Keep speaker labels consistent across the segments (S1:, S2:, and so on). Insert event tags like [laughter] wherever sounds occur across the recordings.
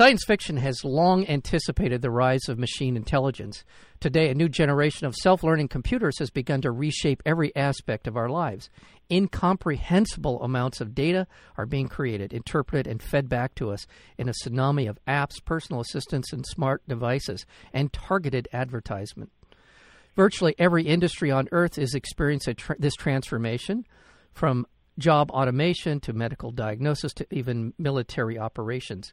S1: Science fiction has long anticipated the rise of machine intelligence. Today, a new generation of self learning computers has begun to reshape every aspect of our lives. Incomprehensible amounts of data are being created, interpreted, and fed back to us in a tsunami of apps, personal assistants, and smart devices, and targeted advertisement. Virtually every industry on earth is experiencing this transformation from job automation to medical diagnosis to even military operations.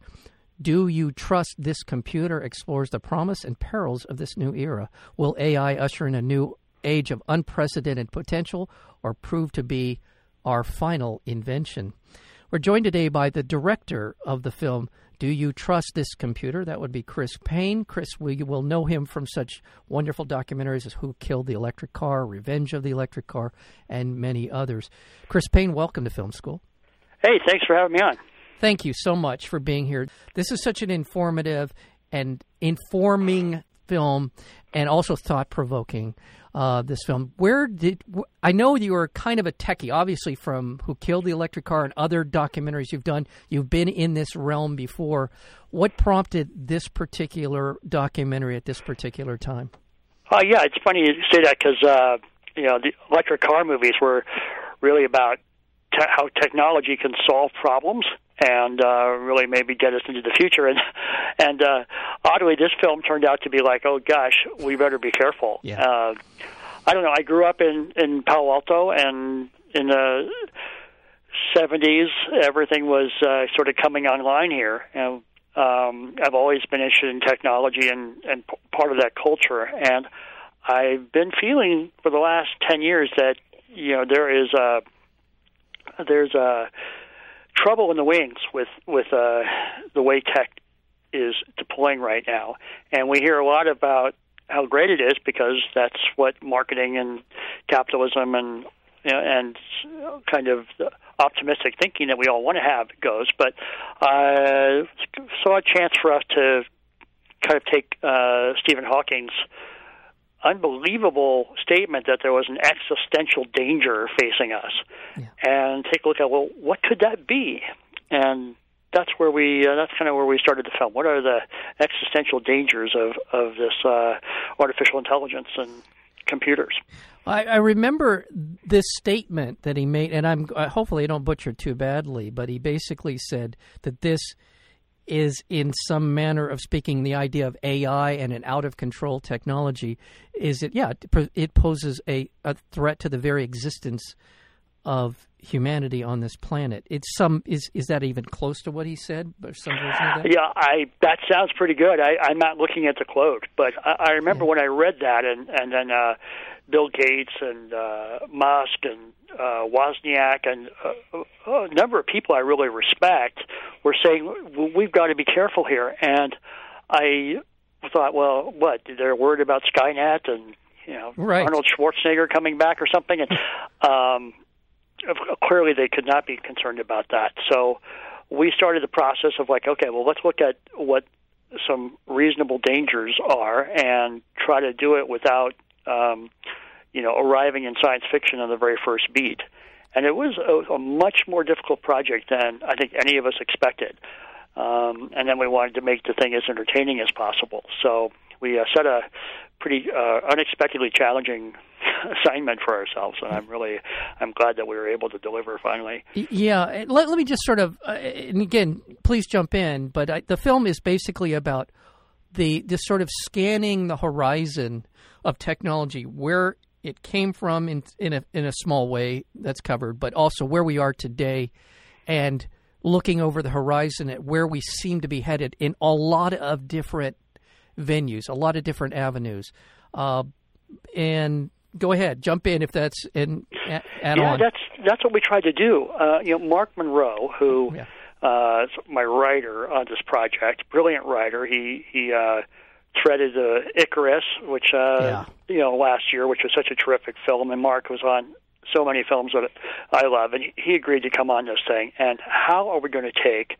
S1: Do you trust this computer explores the promise and perils of this new era? Will AI usher in a new age of unprecedented potential or prove to be our final invention? We're joined today by the director of the film, Do You Trust This Computer? That would be Chris Paine. Chris, we will know him from such wonderful documentaries as Who Killed the Electric Car, Revenge of the Electric Car, and many others. Chris Paine, welcome to Film School.
S2: Hey, thanks for having me on.
S1: Thank you so much for being here. This is such an informative and informing film and also thought provoking. Uh, this film. Where did I know you were kind of a techie, obviously from Who Killed the Electric Car and other documentaries you've done. You've been in this realm before. What prompted this particular documentary at this particular time?
S2: Uh, yeah, it's funny you say that because uh, you know the electric car movies were really about te- how technology can solve problems and uh, really maybe get us into the future. And and uh, oddly, this film turned out to be like, oh gosh, we better be careful.
S1: Yeah.
S2: Uh, I don't know. I grew up in in Palo Alto, and in the '70s, everything was uh, sort of coming online here, and um, I've always been interested in technology and and p- part of that culture. And I've been feeling for the last ten years that you know there is a there's a trouble in the wings with with uh, the way tech is deploying right now, and we hear a lot about how great it is because that's what marketing and capitalism and you know, and kind of optimistic thinking that we all want to have goes. But uh, saw a chance for us to kind of take uh, Stephen Hawking's unbelievable statement that there was an existential danger facing us, yeah. and take a look at well, what could that be? And that's where we uh, that's kind of where we started the film. What are the existential dangers of of this uh, artificial intelligence and computers?
S1: I, I remember this statement that he made, and I'm uh, hopefully I don't butcher it too badly, but he basically said that this is, in some manner of speaking, the idea of AI and an out of control technology. Is it? Yeah, it poses a, a threat to the very existence of humanity on this planet. It's some is is that even close to what he said? Some version of that?
S2: Yeah, I that sounds pretty good. I, I'm not looking at the quote, but I, I remember yeah. when I read that, and and then uh, Bill Gates and uh, Musk and uh, Wozniak and uh, a number of people I really respect were saying we've got to be careful here. And I thought, well, what? They're worried about Skynet and you know
S1: right.
S2: Arnold Schwarzenegger coming back or something. And um, clearly, they could not be concerned about that. So we started the process of like, okay, well, let's look at what some reasonable dangers are and try to do it without um, you know, arriving in science fiction on the very first beat. And it was a, a much more difficult project than I think any of us expected. Um, and then we wanted to make the thing as entertaining as possible. So we uh, set a pretty uh, unexpectedly challenging [laughs] assignment for ourselves, and I'm really I'm glad that we were able to deliver finally.
S1: Yeah, let, let me just sort of, uh, and again, please jump in. But I, the film is basically about the this sort of scanning the horizon of technology, where it came from in in a in a small way that's covered, but also where we are today, and looking over the horizon at where we seem to be headed in a lot of different venues, a lot of different avenues. Uh, and go ahead, jump in if that's in. Add
S2: yeah,
S1: on.
S2: that's that's what we tried to do. Uh, you know, Mark Monroe, who yeah. uh, is my writer on this project, brilliant writer. He he uh, threaded uh, Icarus, which uh,
S1: yeah.
S2: you know last year, which was such a terrific film, and Mark was on so many films that I love, and he agreed to come on this thing. And how are we going to take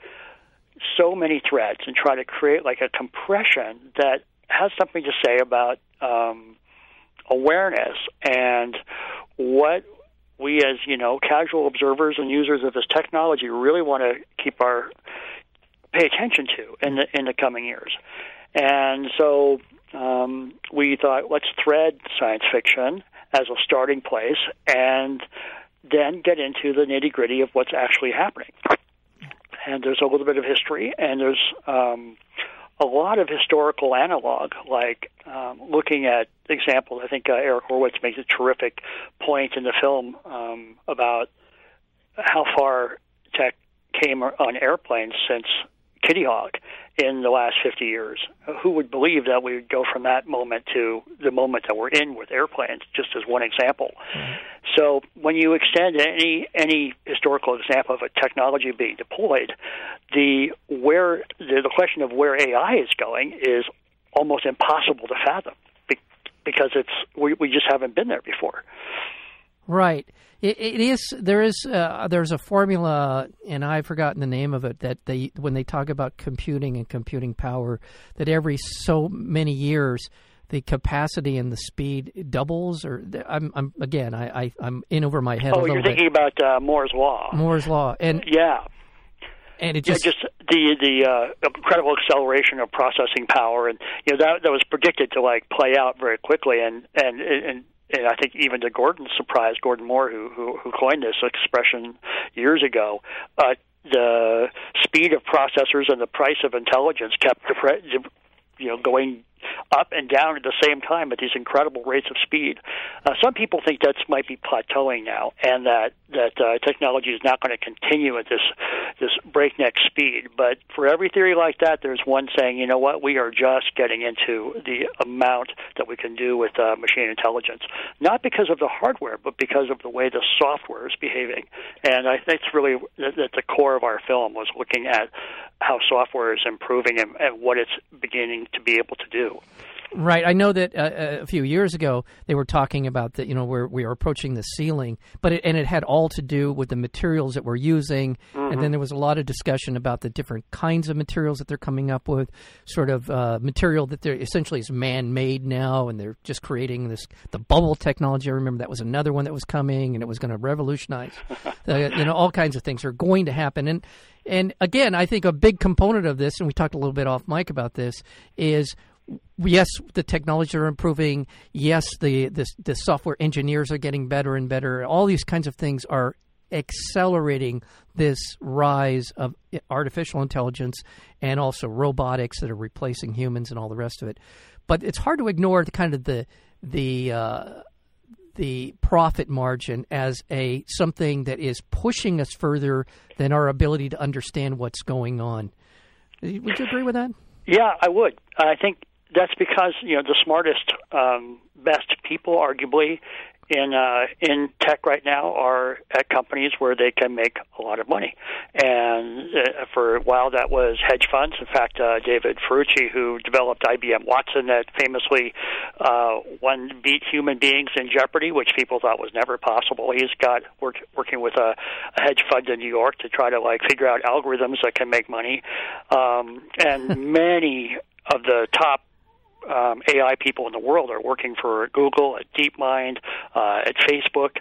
S2: so many threads and try to create like a compression that has something to say about um, awareness and what we as you know casual observers and users of this technology really want to keep our pay attention to in the in the coming years. And so um, we thought, let's thread science fiction as a starting place, and then get into the nitty gritty of what's actually happening. And there's a little bit of history, and there's um, a lot of historical analog, like um, looking at examples. I think uh, Eric Horvitz makes a terrific point in the film um, about how far tech came on airplanes since Kitty Hawk in the last 50 years. Who would believe that we would go from that moment to the moment that we're in with airplanes, just as one example. Mm-hmm. So when you extend any any historical example of a technology being deployed, the where the, the question of where AI is going is almost impossible to fathom because it's we, we just haven't been there before.
S1: Right. It, it is. There is. Uh, there's a formula, and I've forgotten the name of it. That they, when they talk about computing and computing power, that every so many years, the capacity and the speed doubles. Or I'm, I'm again, I, I am in over my head.
S2: Oh,
S1: you're
S2: thinking
S1: bit.
S2: about uh, Moore's law.
S1: Moore's law, and
S2: yeah,
S1: and it just
S2: yeah, just the the uh, incredible acceleration of processing power, and you know that that was predicted to like play out very quickly, and and and and I think even to Gordon's surprise, Gordon Moore, who who, who coined this expression years ago, uh, the speed of processors and the price of intelligence kept you know going up and down at the same time at these incredible rates of speed. Uh, some people think that might be plateauing now, and that that uh, technology is not going to continue at this this breakneck speed. But for every theory like that, there's one saying, you know what, we are just getting into the amount that we can do with uh, machine intelligence, not because of the hardware, but because of the way the software is behaving. And I think it's really at the core of our film was looking at how software is improving and, and what it's beginning to be able to do.
S1: Right. I know that uh, a few years ago they were talking about that. You know, where we are approaching the ceiling, but it, and it had all to do with the materials that we're using, mm-hmm. and then mm-hmm. there was a lot of discussion about the different kinds of materials that they're coming up with, sort of uh, material that they're essentially is man-made now, and they're just creating this the bubble technology. I remember that was another one that was coming, and it was going to revolutionize. the, you know, all kinds of things are going to happen, and and again, I think a big component of this, and we talked a little bit off mic about this, is yes, the technologies are improving. Yes, the, the, the software engineers are getting better and better. All these kinds of things are accelerating this rise of artificial intelligence and also robotics that are replacing humans and all the rest of it. But it's hard to ignore the kind of the the uh, the profit margin as a something that is pushing us further than our ability to understand what's going on. Would you agree with that?
S2: Yeah, I would. I think that's because you know the smartest, um, best people, arguably, in uh, in tech right now are at companies where they can make a lot of money. And uh, for a while, that was hedge funds. In fact, uh, David Ferrucci, who developed IBM Watson, that famously uh, won beat human beings in Jeopardy, which people thought was never possible. He's got work, working with a, a hedge fund in New York to try to like figure out algorithms that can make money. Um, and [laughs] many of the top um, AI people in the world are working for Google, at DeepMind, uh, at Facebook.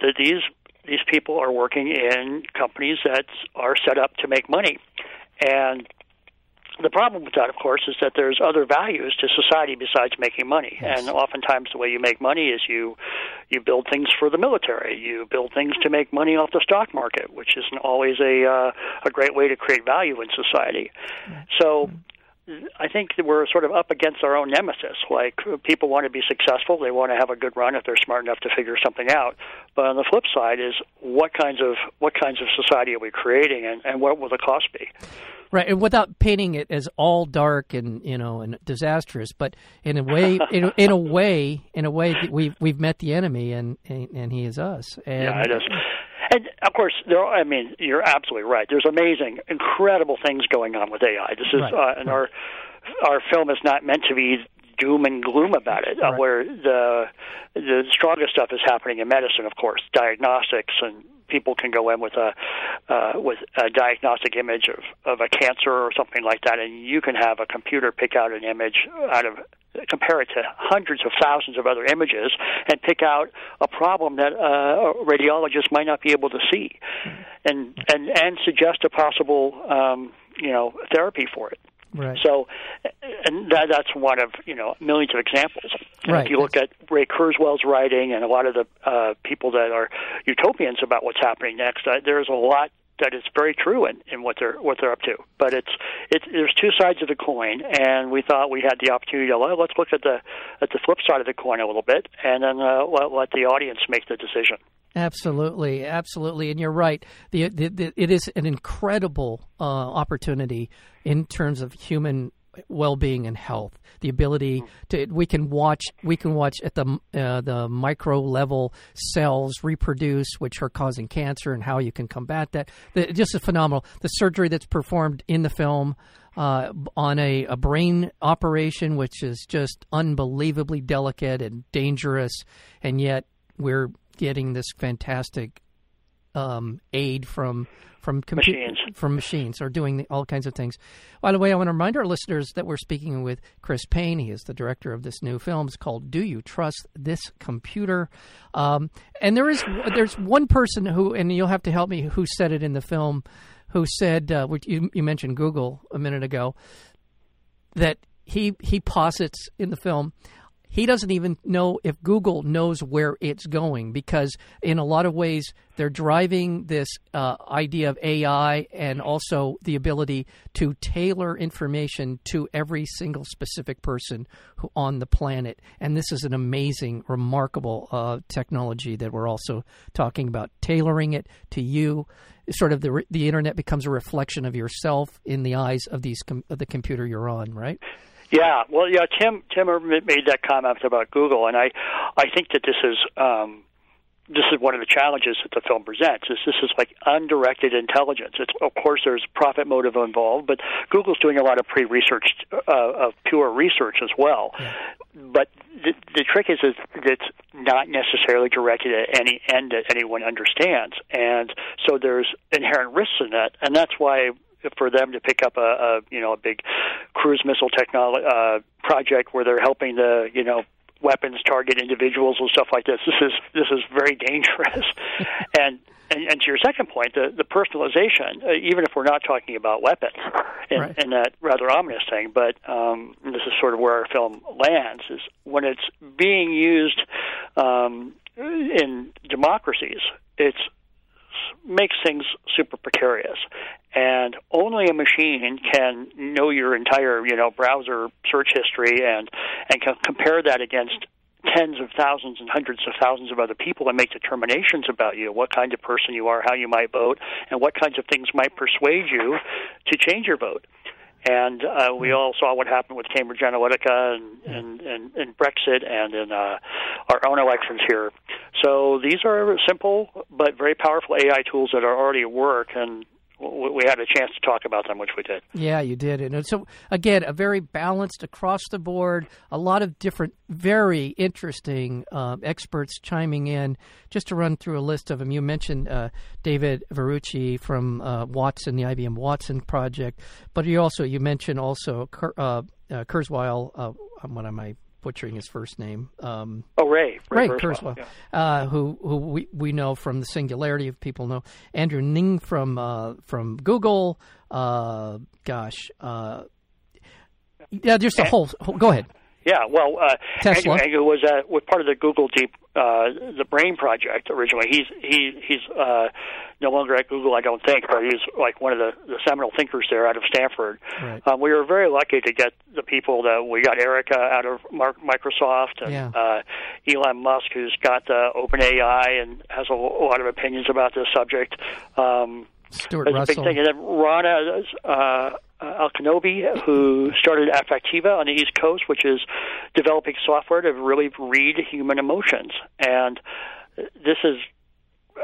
S2: That these these people are working in companies that are set up to make money, and the problem with that, of course, is that there's other values to society besides making money. Yes. And oftentimes, the way you make money is you you build things for the military. You build things to make money off the stock market, which isn't always a uh, a great way to create value in society. So I think we're sort of up against our own nemesis. Like uh, people want to be successful, they want to have a good run if they're smart enough to figure something out. But on the flip side is what kinds of what kinds of society are we creating, and, and what will the cost be?
S1: Right, and without painting it as all dark and you know and disastrous, but in a way, [laughs] in, in a way, in a way, we've we've met the enemy, and and, and he is us. And,
S2: yeah, it is. And of course, there. Are, I mean, you're absolutely right. There's amazing, incredible things going on with AI. This is, right. uh, and our our film is not meant to be doom and gloom about it. Uh, where the the strongest stuff is happening in medicine, of course, diagnostics, and people can go in with a uh, with a diagnostic image of of a cancer or something like that, and you can have a computer pick out an image out of compare it to hundreds of thousands of other images and pick out a problem that uh, a radiologist might not be able to see, and and and suggest a possible um, you know therapy for it.
S1: Right.
S2: So, and that, that's one of you know millions of examples. And
S1: Right.
S2: If you look at Ray Kurzweil's writing and a lot of the uh, people that are utopians about what's happening next, uh, there's a lot that is very true in, in what they're what they're up to. But it's it's there's two sides of the coin, and we thought we had the opportunity to well, let's look at the at the flip side of the coin a little bit, and then uh, let, let the audience make the decision.
S1: Absolutely, absolutely, and you're right. The, the, the it is an incredible uh, opportunity in terms of human well-being and health. The ability to we can watch we can watch at the uh, the micro level cells reproduce, which are causing cancer, and how you can combat that. The, just a phenomenal. The surgery that's performed in the film. Uh, on a, a brain operation, which is just unbelievably delicate and dangerous, and yet we're getting this fantastic um, aid from from compu-
S2: Machines.
S1: from machines or doing the, all kinds of things. By the way, I want to remind our listeners that we're speaking with Chris Paine. He is the director of this new film. It's called "Do You Trust This Computer?" Um, and there is there's one person who, and you'll have to help me, who said it in the film, who said, uh, which you, you mentioned Google a minute ago, that he he posits in the film he doesn't even know if Google knows where it's going because in a lot of ways they're driving this uh, idea of AI and also the ability to tailor information to every single specific person who, on the planet. And this is an amazing, remarkable uh, technology that we're also talking about tailoring it to you. Sort of the the internet becomes a reflection of yourself in the eyes of these com- of the computer you're on, right?
S2: Yeah, well, yeah. Tim Tim made that comment about Google, and I I think that this is um, this is one of the challenges that the film presents. Is this is like undirected intelligence? It's of course there's profit motive involved, but Google's doing a lot of pre-research uh, of pure research as well. But the, the trick is, is that it's not necessarily directed at any end that anyone understands, and so there's inherent risks in that, and that's why for them to pick up a, a you know a big cruise missile technology uh, project where they're helping the you know weapons target individuals and stuff like this. This is this is very dangerous. [laughs] and, and and to your second point, the the personalization, uh, even if we're not talking about weapons, and,
S1: Right.
S2: and that rather ominous thing, but um, this is sort of where our film lands is when it's being used um, in democracies. It's makes things super precarious. And only a machine can know your entire you know browser search history and and can compare that against tens of thousands and hundreds of thousands of other people and make determinations about you what kind of person you are how you might vote and what kinds of things might persuade you to change your vote and uh, we all saw what happened with Cambridge Analytica and, and, and, and Brexit and in uh, our own elections here. So these are simple but very powerful AI tools that are already at work, and we had a chance to talk about them, which we did.
S1: Yeah, you did. And so, again, a very balanced across the board, a lot of different, very interesting uh, experts chiming in. Just to run through a list of them, you mentioned uh, David Ferrucci from uh, Watson, the IBM Watson project, but you also you mentioned also Kur, uh, uh, Kurzweil. Uh, what am I butchering his first name? Um,
S2: Oh, Ray,
S1: Ray
S2: Kurzweil,
S1: Kurzweil,
S2: yeah.
S1: uh, who who we, we know from the Singularity of people know Andrew Ng from uh, from Google. Uh, gosh, uh, yeah, just a whole. whole go ahead.
S2: Yeah, well, uh,
S1: Tesla.
S2: Andrew, Andrew was uh, was part of the Google Deep uh, the Brain project originally. He's he he's uh, no longer at Google, I don't think, but he's like one of the, the seminal thinkers there out of Stanford.
S1: Right.
S2: Um, we were very lucky to get the people that we got. Erica out of Mark, Microsoft, and
S1: Yeah.
S2: uh, Elon Musk, who's got uh, OpenAI and has a, a lot of opinions about this subject. Um,
S1: Stuart
S2: a big
S1: Russell.
S2: thing. And then Rana uh, el Kaliouby, who started Affectiva on the East Coast, which is developing software to really read human emotions. And this is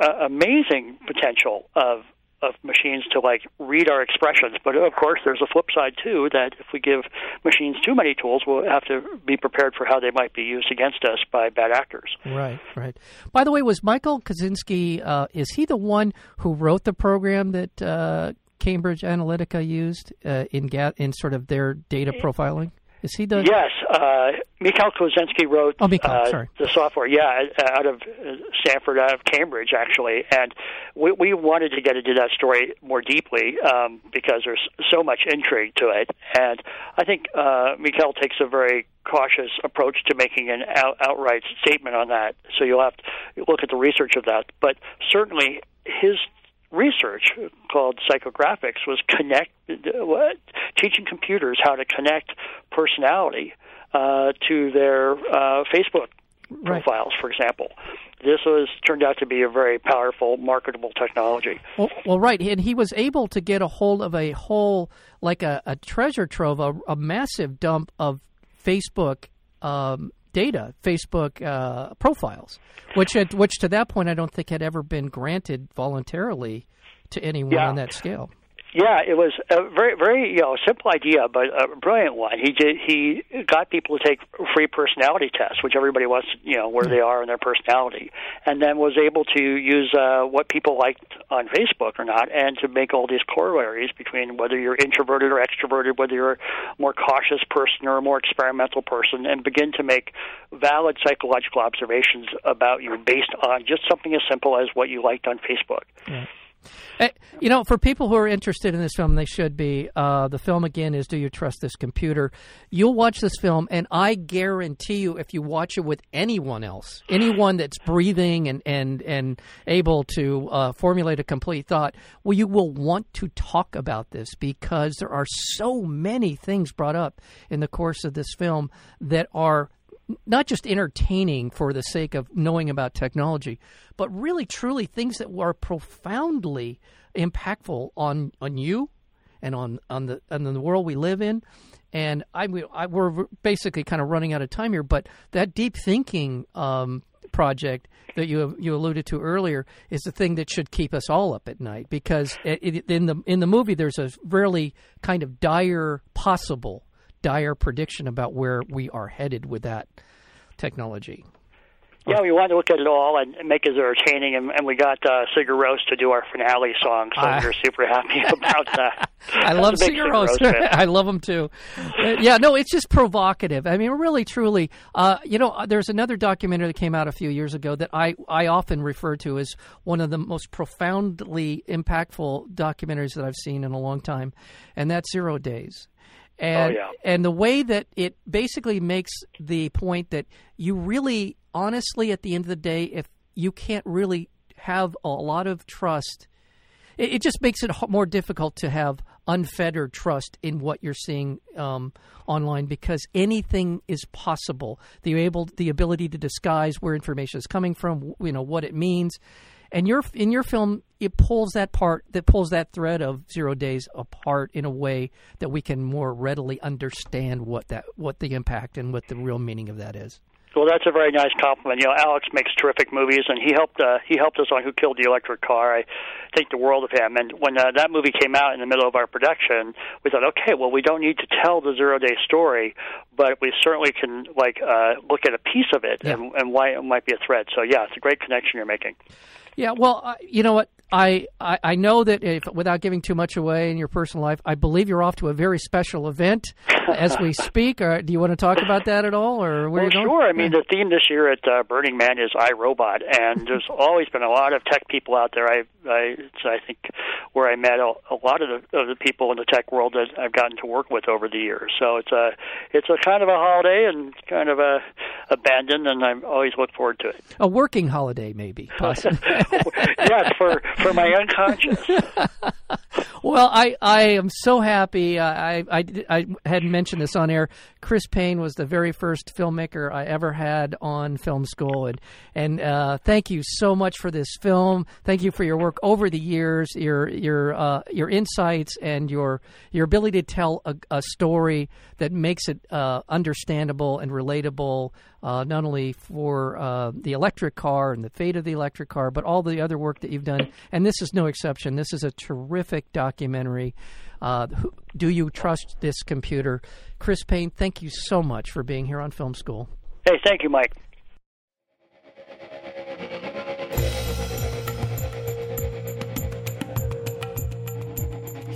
S2: uh, amazing potential of of machines to like read our expressions. But of course, there's a flip side too that if we give machines too many tools, we'll have to be prepared for how they might be used against us by bad actors.
S1: Right, right. By the way, was Michael Kosinski? Uh, is he the one who wrote the program that uh, Cambridge Analytica used uh, in ga- in sort of their data profiling? Is he the?
S2: Yes, uh, Mikhail Kosinski wrote
S1: oh, Mikhail,
S2: uh, the software. Yeah, out of Stanford, out of Cambridge, actually, and we, we wanted to get into that story more deeply um, because there's so much intrigue to it, and I think uh, Mikhail takes a very cautious approach to making an out, outright statement on that. So you'll have to look at the research of that, but certainly his research called psychographics was connect what, teaching computers how to connect personality uh, to their uh, Facebook
S1: Right.
S2: profiles, for example. This was turned out to be a very powerful, marketable technology.
S1: Well, well, right, and he was able to get a hold of a whole, like a, a treasure trove, a, a massive dump of Facebook um, data, Facebook uh, profiles, which at, which to that point I don't think had ever been granted voluntarily to anyone
S2: Yeah.
S1: on that scale.
S2: Yeah, it was a very, very you know simple idea, but a brilliant one. He did he got people to take free personality tests, which everybody wants, to, you know, where they are in their personality, and then was able to use uh, what people liked on Facebook or not, and to make all these corollaries between whether you're introverted or extroverted, whether you're a more cautious person or a more experimental person, and begin to make valid psychological observations about you based on just something as simple as what you liked on Facebook.
S1: Eh, You know, for people who are interested in this film, they should be. Uh, the film again is "Do You Trust This Computer?" You'll watch this film, and I guarantee you, if you watch it with anyone else, anyone that's breathing and and and able to uh, formulate a complete thought, well, you will want to talk about this because there are so many things brought up in the course of this film that are not just entertaining for the sake of knowing about technology, but really truly things that are profoundly impactful on on you and on on the on the world we live in. And I, I we're basically kind of running out of time here, but that deep thinking um, project that you you alluded to earlier is the thing that should keep us all up at night because it, it, in the in the movie there's a really kind of dire possible dire prediction about where we are headed with that technology.
S2: Yeah, we wanted to look at it all and make it entertaining, and, and we got uh, Sigur Rós to do our finale song, so
S1: Ah.
S2: we're super happy [laughs] about that. [laughs]
S1: I love Sigur Rós. [laughs] I love them too. Uh, yeah, no, it's just provocative. I mean, really, truly. Uh, you know, uh, there's another documentary that came out a few years ago that I, I often refer to as one of the most profoundly impactful documentaries that I've seen in a long time, and that's Zero Days. And,
S2: Oh, yeah.
S1: and the way that it basically makes the point that you really, honestly, at the end of the day, if you can't really have a lot of trust it, it just makes it more difficult to have unfettered trust in what you're seeing um, online because anything is possible. The able, the ability to disguise where information is coming from, you know what it means, and your in your film it pulls that part that pulls that thread of zero days apart in a way that we can more readily understand what that what the impact and what the real meaning of that is.
S2: Well, that's a very nice compliment. You know, Alex makes terrific movies, and he helped uh, he helped us on Who Killed the Electric Car. I think the world of him. And when uh, that movie came out in the middle of our production, we thought, okay, well, we don't need to tell the zero day story, but we certainly can like uh, look at a piece of it
S1: Yeah.
S2: and, and why it might be a threat. So yeah, it's a great connection you're making.
S1: Yeah, well, I you know what? I, I, I know that if, without giving too much away in your personal life, I believe you're off to a very special event as we [laughs] speak. Or do you want to talk about that at all, or where
S2: Well,
S1: you
S2: sure. I mean, the theme this year at uh, Burning Man is iRobot, and [laughs] there's always been a lot of tech people out there. I, I, it's, I think, where I met a, a lot of the, of the people in the tech world that I've gotten to work with over the years. So it's a, it's a kind of a holiday and kind of a abandoned, and I always look forward to it.
S1: a working holiday, maybe. [laughs]
S2: Yes, for for my unconscious. [laughs]
S1: well, I, I am so happy. I, I, I had mentioned this on air. Chris Paine was the very first filmmaker I ever had on film school, and and uh, thank you so much for this film. Thank you for your work over the years, your your uh, your insights, and your your ability to tell a, a story that makes it uh, understandable and relatable uh, not only for uh, the electric car and the fate of the electric car, but all the other work that you've done. And this is no exception. This is a terrific documentary. Uh, do you trust this computer? Chris Paine, thank you so much for being here on Film School.
S2: Hey, thank you, Mike.